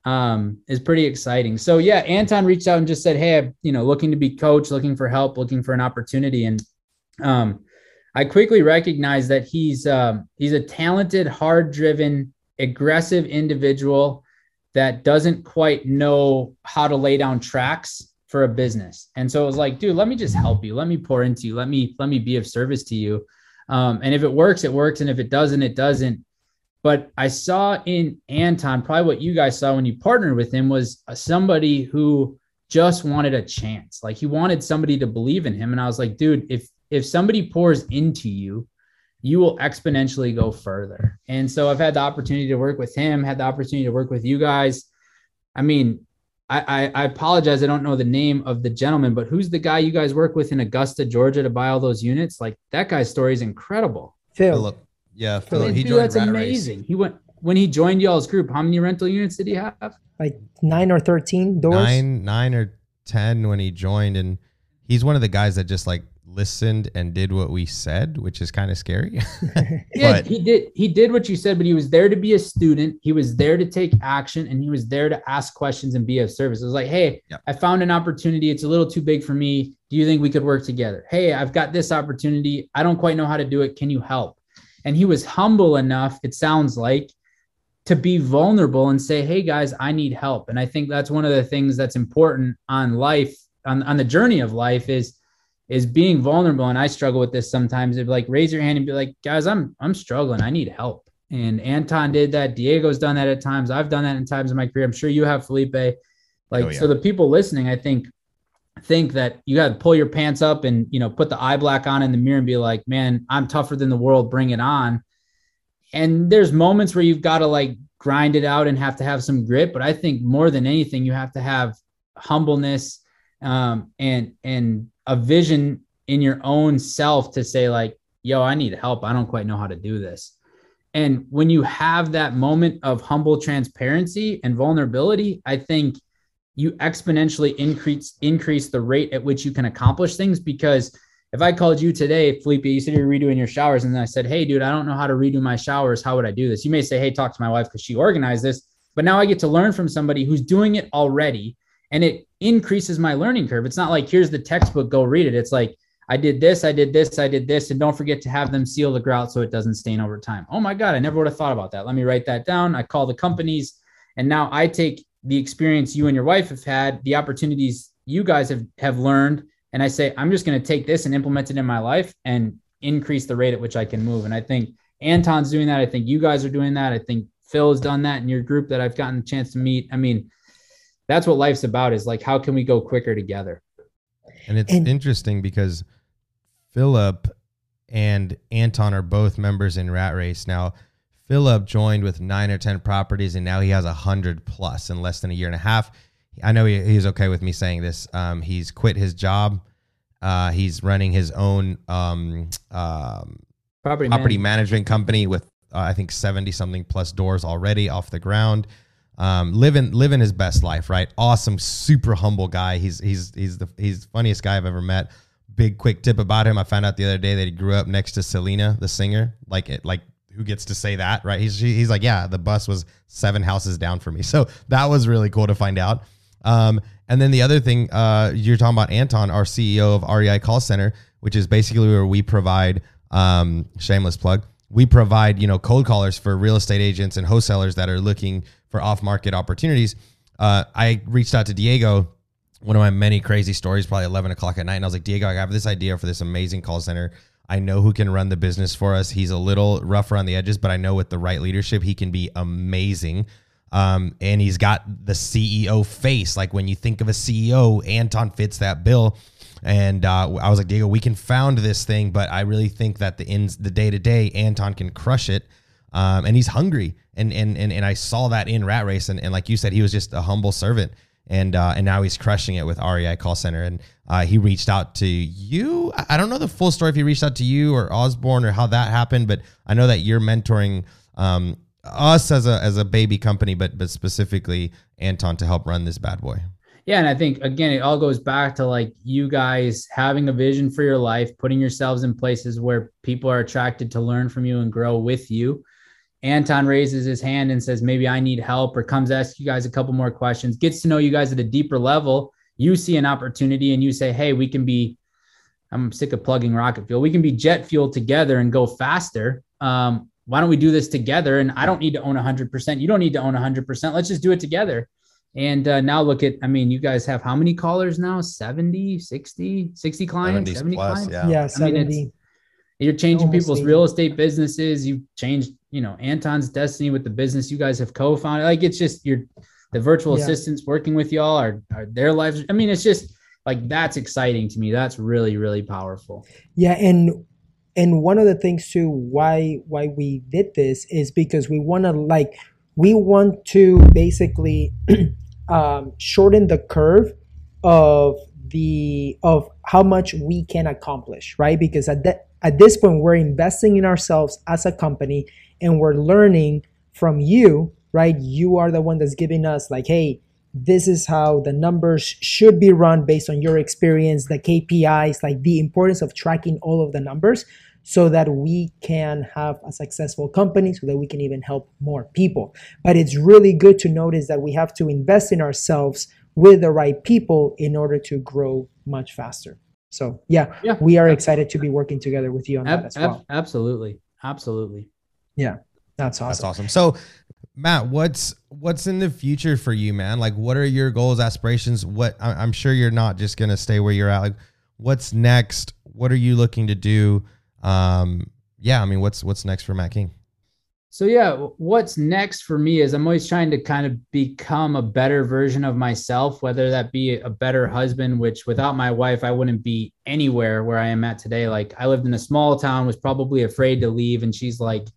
Um, it's pretty exciting. So yeah, Anton reached out and just said, Hey, I'm, you know, looking to be coach, looking for help, looking for an opportunity. And, um, I quickly recognized that he's, um, he's a talented, hard driven, aggressive individual that doesn't quite know how to lay down tracks for a business. And so it was like, dude, let me just help you. Let me pour into you. Let me, let me be of service to you. Um, and if it works, it works. And if it doesn't, it doesn't. But I saw in Anton, probably what you guys saw when you partnered with him was uh, somebody who just wanted a chance. Like he wanted somebody to believe in him. And I was like, dude, if if somebody pours into you, you will exponentially go further. And so I've had the opportunity to work with him, had the opportunity to work with you guys. I mean, I, I, I apologize. I don't know the name of the gentleman, but who's the guy you guys work with in Augusta, Georgia to buy all those units? Like that guy's story is incredible. Phil. Yeah, Phil. He joined that's amazing. Race. He went when he joined y'all's group. How many rental units did he have? Like nine or thirteen doors. Nine, nine or ten when he joined, and he's one of the guys that just like listened and did what we said, which is kind of scary. yeah, but, he did he did what you said, but he was there to be a student. He was there to take action and he was there to ask questions and be of service. It was like, hey, yep. I found an opportunity. It's a little too big for me. Do you think we could work together? Hey, I've got this opportunity. I don't quite know how to do it. Can you help? And he was humble enough, it sounds like, to be vulnerable and say, hey guys, I need help. And I think that's one of the things that's important on life, on, on the journey of life is is being vulnerable. And I struggle with this sometimes. If like raise your hand and be like, guys, I'm I'm struggling. I need help. And Anton did that. Diego's done that at times. I've done that in times in my career. I'm sure you have, Felipe. Like, oh, yeah. so the people listening, I think, think that you got to pull your pants up and you know put the eye black on in the mirror and be like, man, I'm tougher than the world. Bring it on. And there's moments where you've got to like grind it out and have to have some grit. But I think more than anything, you have to have humbleness um, and and a vision in your own self to say like yo i need help i don't quite know how to do this and when you have that moment of humble transparency and vulnerability i think you exponentially increase increase the rate at which you can accomplish things because if i called you today felipe you said you're redoing your showers and i said hey dude i don't know how to redo my showers how would i do this you may say hey talk to my wife because she organized this but now i get to learn from somebody who's doing it already and it increases my learning curve. It's not like here's the textbook, go read it. It's like I did this, I did this, I did this, and don't forget to have them seal the grout so it doesn't stain over time. Oh my God, I never would have thought about that. Let me write that down. I call the companies, and now I take the experience you and your wife have had, the opportunities you guys have have learned, and I say I'm just going to take this and implement it in my life and increase the rate at which I can move. And I think Anton's doing that. I think you guys are doing that. I think Phil has done that in your group that I've gotten a chance to meet. I mean, that's what life's about is like how can we go quicker together and it's and, interesting because philip and anton are both members in rat race now philip joined with nine or ten properties and now he has a hundred plus in less than a year and a half i know he, he's okay with me saying this um, he's quit his job uh, he's running his own um, um, property, property management company with uh, i think 70 something plus doors already off the ground um, living living his best life, right? Awesome, super humble guy. He's he's he's the he's the funniest guy I've ever met. Big quick tip about him: I found out the other day that he grew up next to Selena, the singer. Like it, like who gets to say that, right? He's he's like, yeah, the bus was seven houses down for me. So that was really cool to find out. Um, and then the other thing, uh, you're talking about Anton, our CEO of REI Call Center, which is basically where we provide um, shameless plug. We provide you know cold callers for real estate agents and wholesalers that are looking for off market opportunities. Uh, I reached out to Diego, one of my many crazy stories, probably 11 o'clock at night. And I was like, Diego, I have this idea for this amazing call center. I know who can run the business for us. He's a little rough around the edges, but I know with the right leadership, he can be amazing. Um, and he's got the CEO face. Like when you think of a CEO, Anton fits that bill. And uh, I was like, Diego, we can found this thing, but I really think that the ins, the day to day, Anton can crush it. um, and he's hungry. And, and and and I saw that in Rat Race, and, and like you said, he was just a humble servant, and uh, and now he's crushing it with REI Call Center. And uh, he reached out to you. I don't know the full story if he reached out to you or Osborne or how that happened, but I know that you're mentoring um, us as a as a baby company, but but specifically Anton to help run this bad boy. Yeah, and I think again, it all goes back to like you guys having a vision for your life, putting yourselves in places where people are attracted to learn from you and grow with you. Anton raises his hand and says, Maybe I need help, or comes ask you guys a couple more questions, gets to know you guys at a deeper level. You see an opportunity and you say, Hey, we can be, I'm sick of plugging rocket fuel. We can be jet fuel together and go faster. Um, why don't we do this together? And I don't need to own 100%. You don't need to own 100%. Let's just do it together. And uh, now look at, I mean, you guys have how many callers now? 70, 60, 60 clients, 70 plus, clients? Yeah, yeah 70. I mean, you're changing Almost people's 80. real estate businesses. You've changed, you know, Anton's destiny with the business you guys have co-founded. Like it's just you're the virtual yeah. assistants working with y'all are, are their lives. I mean, it's just like that's exciting to me. That's really, really powerful. Yeah. And and one of the things too why why we did this is because we want to like we want to basically um, shorten the curve of the of how much we can accomplish right because at that at this point we're investing in ourselves as a company and we're learning from you right you are the one that's giving us like hey this is how the numbers should be run based on your experience the kpis like the importance of tracking all of the numbers so that we can have a successful company so that we can even help more people. But it's really good to notice that we have to invest in ourselves with the right people in order to grow much faster. So, yeah, yeah we are excited to be working together with you on ab- that as well. Ab- absolutely. Absolutely. Yeah. That's awesome. That's awesome. So, Matt, what's what's in the future for you, man? Like, what are your goals, aspirations? What I'm sure you're not just gonna stay where you're at. Like, what's next? What are you looking to do? um, yeah, I mean, what's what's next for Matt King? So yeah, what's next for me is I'm always trying to kind of become a better version of myself, whether that be a better husband, which without my wife, I wouldn't be anywhere where I am at today. Like I lived in a small town, was probably afraid to leave. And she's like,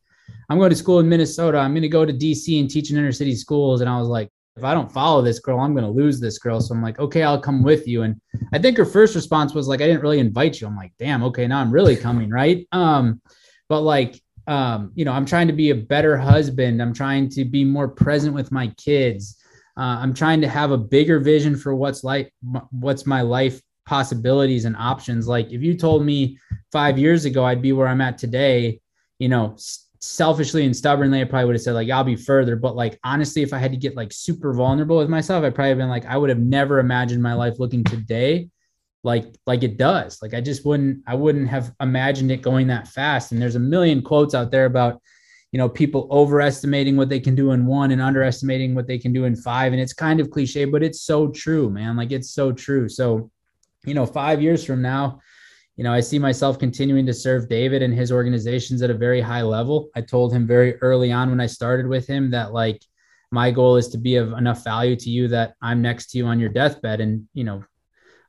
I'm going to school in Minnesota. I'm going to go to DC and teach in inner city schools. And I was like, if I don't follow this girl, I'm going to lose this girl. So I'm like, okay, I'll come with you. And I think her first response was like, I didn't really invite you. I'm like, damn, okay, now I'm really coming, right? Um, but like, um, you know, I'm trying to be a better husband. I'm trying to be more present with my kids. Uh, I'm trying to have a bigger vision for what's like, what's my life possibilities and options. Like if you told me five years ago I'd be where I'm at today, you know, selfishly and stubbornly, I probably would have said like I'll be further. But like honestly, if I had to get like super vulnerable with myself, I'd probably been like I would have never imagined my life looking today like like it does. Like I just wouldn't I wouldn't have imagined it going that fast. And there's a million quotes out there about you know people overestimating what they can do in one and underestimating what they can do in five and it's kind of cliche but it's so true man like it's so true so you know 5 years from now you know, I see myself continuing to serve David and his organizations at a very high level. I told him very early on when I started with him that like my goal is to be of enough value to you that I'm next to you on your deathbed. And, you know,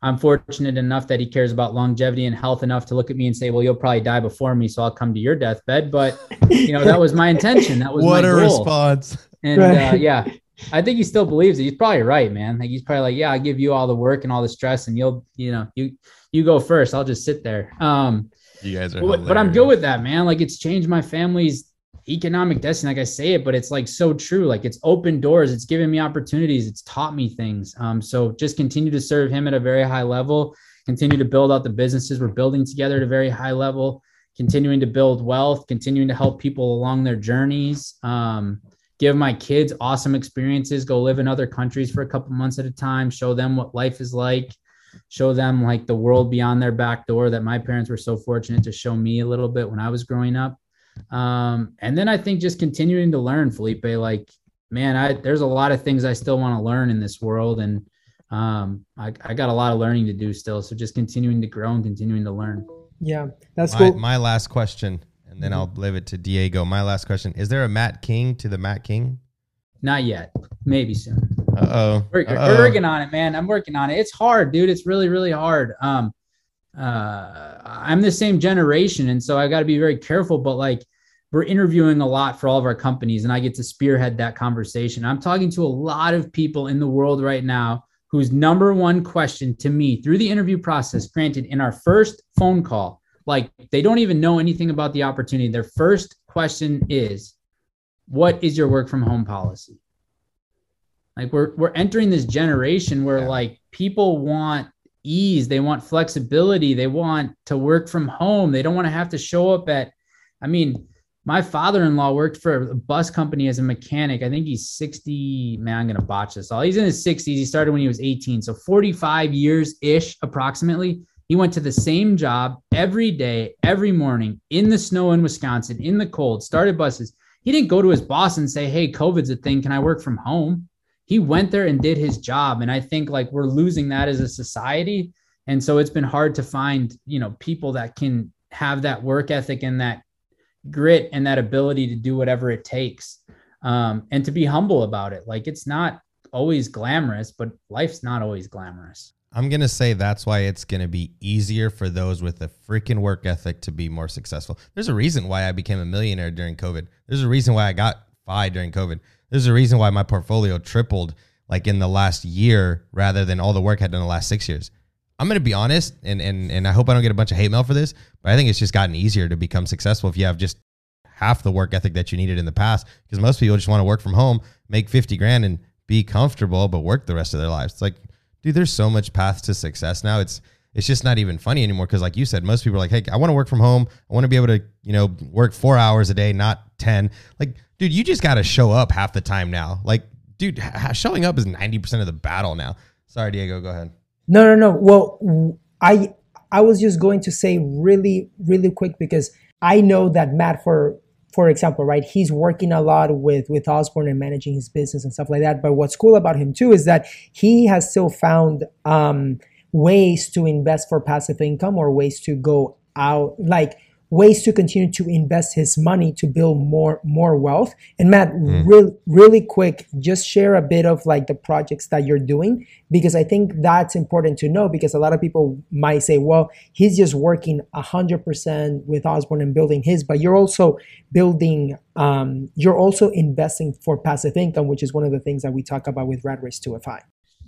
I'm fortunate enough that he cares about longevity and health enough to look at me and say, "Well, you'll probably die before me, so I'll come to your deathbed." But you know, that was my intention. That was what a goal. response. And right. uh, yeah, I think he still believes it. He's probably right, man. Like he's probably like, "Yeah, I give you all the work and all the stress, and you'll, you know, you you go first. I'll just sit there. Um, you guys are, but, but, I'm good with that, man. Like it's changed my family's economic destiny. Like I say it, but it's like so true. Like it's opened doors. It's given me opportunities. It's taught me things. Um, so just continue to serve him at a very high level. Continue to build out the businesses we're building together at a very high level. Continuing to build wealth. Continuing to help people along their journeys. Um, give my kids awesome experiences. Go live in other countries for a couple months at a time. Show them what life is like show them like the world beyond their back door that my parents were so fortunate to show me a little bit when I was growing up. Um, and then I think just continuing to learn, Felipe, like, man, I, there's a lot of things I still want to learn in this world. And um, I, I got a lot of learning to do still. So just continuing to grow and continuing to learn. Yeah, that's my, cool. My last question, and then mm-hmm. I'll leave it to Diego. My last question Is there a Matt King to the Matt King? Not yet. Maybe soon. Uh-oh. We're, Uh-oh. working on it, man. I'm working on it. It's hard, dude. It's really, really hard. Um, uh, I'm the same generation, and so I got to be very careful. But like, we're interviewing a lot for all of our companies and I get to spearhead that conversation. I'm talking to a lot of people in the world right now whose number one question to me through the interview process, granted, in our first phone call, like they don't even know anything about the opportunity. Their first question is, What is your work from home policy? Like we're we're entering this generation where yeah. like people want ease, they want flexibility, they want to work from home. They don't want to have to show up at I mean, my father-in-law worked for a bus company as a mechanic. I think he's 60. Man, I'm gonna botch this all. He's in his 60s. He started when he was 18, so 45 years ish, approximately. He went to the same job every day, every morning in the snow in Wisconsin, in the cold. Started buses. He didn't go to his boss and say, "Hey, COVID's a thing. Can I work from home?" He went there and did his job, and I think like we're losing that as a society. And so it's been hard to find, you know, people that can have that work ethic and that grit and that ability to do whatever it takes um, and to be humble about it. Like it's not always glamorous, but life's not always glamorous. I'm going to say that's why it's going to be easier for those with a freaking work ethic to be more successful. There's a reason why I became a millionaire during COVID. There's a reason why I got FI during COVID. There's a reason why my portfolio tripled like in the last year rather than all the work I had done the last six years. I'm going to be honest, and, and, and I hope I don't get a bunch of hate mail for this, but I think it's just gotten easier to become successful if you have just half the work ethic that you needed in the past. Because most people just want to work from home, make 50 grand, and be comfortable, but work the rest of their lives. It's like, dude, there's so much path to success now. It's it's just not even funny anymore. Because like you said, most people are like, hey, I want to work from home. I want to be able to, you know, work four hours a day, not 10. Like, dude, you just got to show up half the time now. Like, dude, showing up is 90% of the battle now. Sorry, Diego, go ahead. No, no, no. Well, I I was just going to say really, really quick because I know that Matt, for for example, right, he's working a lot with with Osborne and managing his business and stuff like that. But what's cool about him too is that he has still found um, ways to invest for passive income or ways to go out, like ways to continue to invest his money to build more more wealth. And matt mm. real, really quick just share a bit of like the projects that you're doing because i think that's important to know because a lot of people might say well he's just working 100% with osborne and building his but you're also building um, you're also investing for passive income which is one of the things that we talk about with rat race to FI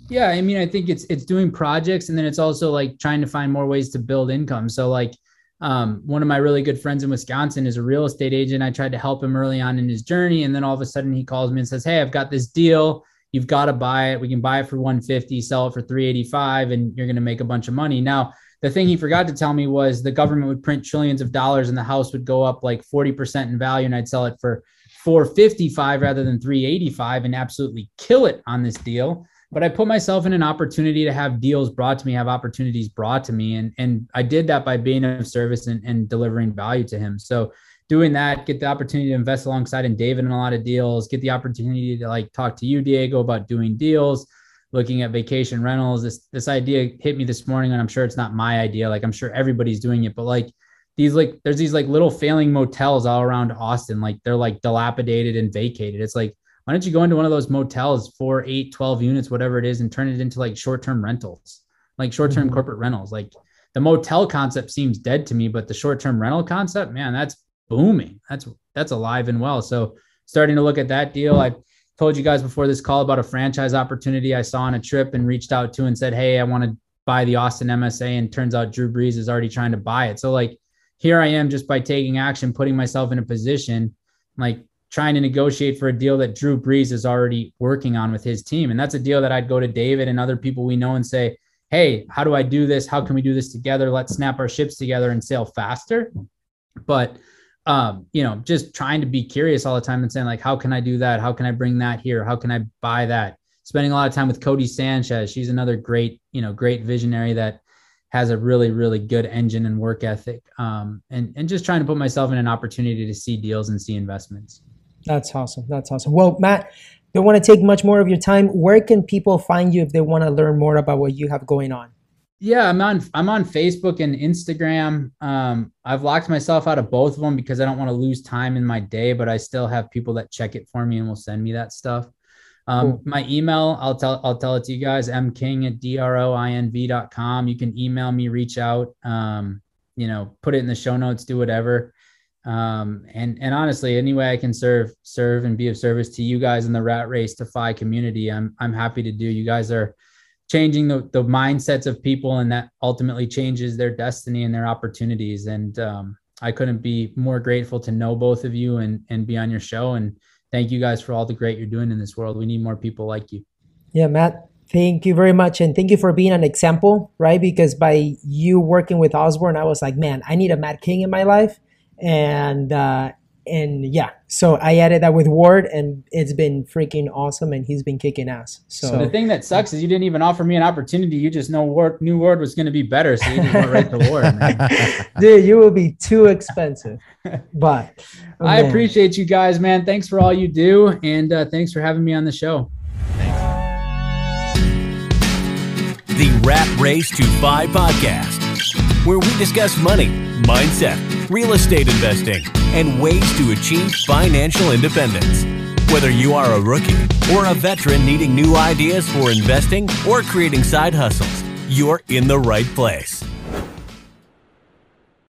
yeah i mean i think it's it's doing projects and then it's also like trying to find more ways to build income. So like um, one of my really good friends in Wisconsin is a real estate agent. I tried to help him early on in his journey, and then all of a sudden he calls me and says, "Hey, I've got this deal. You've got to buy it. We can buy it for 150, sell it for 385, and you're going to make a bunch of money." Now, the thing he forgot to tell me was the government would print trillions of dollars, and the house would go up like 40% in value, and I'd sell it for 455 rather than 385, and absolutely kill it on this deal but I put myself in an opportunity to have deals brought to me, have opportunities brought to me. And, and I did that by being of service and, and delivering value to him. So doing that, get the opportunity to invest alongside and David in a lot of deals, get the opportunity to like talk to you, Diego, about doing deals, looking at vacation rentals. This this idea hit me this morning, and I'm sure it's not my idea. Like I'm sure everybody's doing it, but like these like there's these like little failing motels all around Austin. Like they're like dilapidated and vacated. It's like why don't you go into one of those motels four eight 12 units whatever it is and turn it into like short-term rentals like short-term mm-hmm. corporate rentals. Like the motel concept seems dead to me but the short-term rental concept man that's booming. That's that's alive and well. So starting to look at that deal i told you guys before this call about a franchise opportunity i saw on a trip and reached out to and said hey i want to buy the austin msa and turns out drew brees is already trying to buy it. So like here i am just by taking action putting myself in a position like trying to negotiate for a deal that Drew Brees is already working on with his team. And that's a deal that I'd go to David and other people we know and say, Hey, how do I do this? How can we do this together? Let's snap our ships together and sail faster. But, um, you know, just trying to be curious all the time and saying, like, how can I do that? How can I bring that here? How can I buy that? Spending a lot of time with Codie Sanchez. She's another great, you know, great visionary that has a really, really good engine and work ethic. Um, and, and just trying to put myself in an opportunity to see deals and see investments. That's awesome. That's awesome. Well, Matt, don't want to take much more of your time. Where can people find you if they want to learn more about what you have going on? Yeah, I'm on I'm on Facebook and Instagram. Um, I've locked myself out of both of them because I don't want to lose time in my day, but I still have people that check it for me and will send me that stuff. Um, cool. my email, I'll tell I'll tell it to you guys, mking at droinv.com. You can email me, reach out, um, you know, put it in the show notes, do whatever Um, and and honestly, any way I can serve serve and be of service to you guys in the rat race to FI community, I'm I'm happy to do. You guys are changing the, the mindsets of people and that ultimately changes their destiny and their opportunities. And um, i couldn't be more grateful to know both of you and and be on your show. And thank you guys for all the great you're doing in this world. We need more people like you. Yeah matt thank you very much. And thank you for being an example right? Because by you working with osborne i was like man i need a matt king in my life and uh, and yeah, so I added that with Ward, and it's been freaking awesome, and he's been kicking ass. So, so the thing that sucks is you didn't even offer me an opportunity. You just know Ward, new Ward was going to be better, so you just went right to Ward. Dude, you will be too expensive. But oh, I appreciate you guys, man. Thanks for all you do, and uh, thanks for having me on the show. The Rat Race to FI podcast, where we discuss money, mindset, real estate investing and ways to achieve financial independence. Whether you are a rookie or a veteran needing new ideas for investing or creating side hustles, you're in the right place.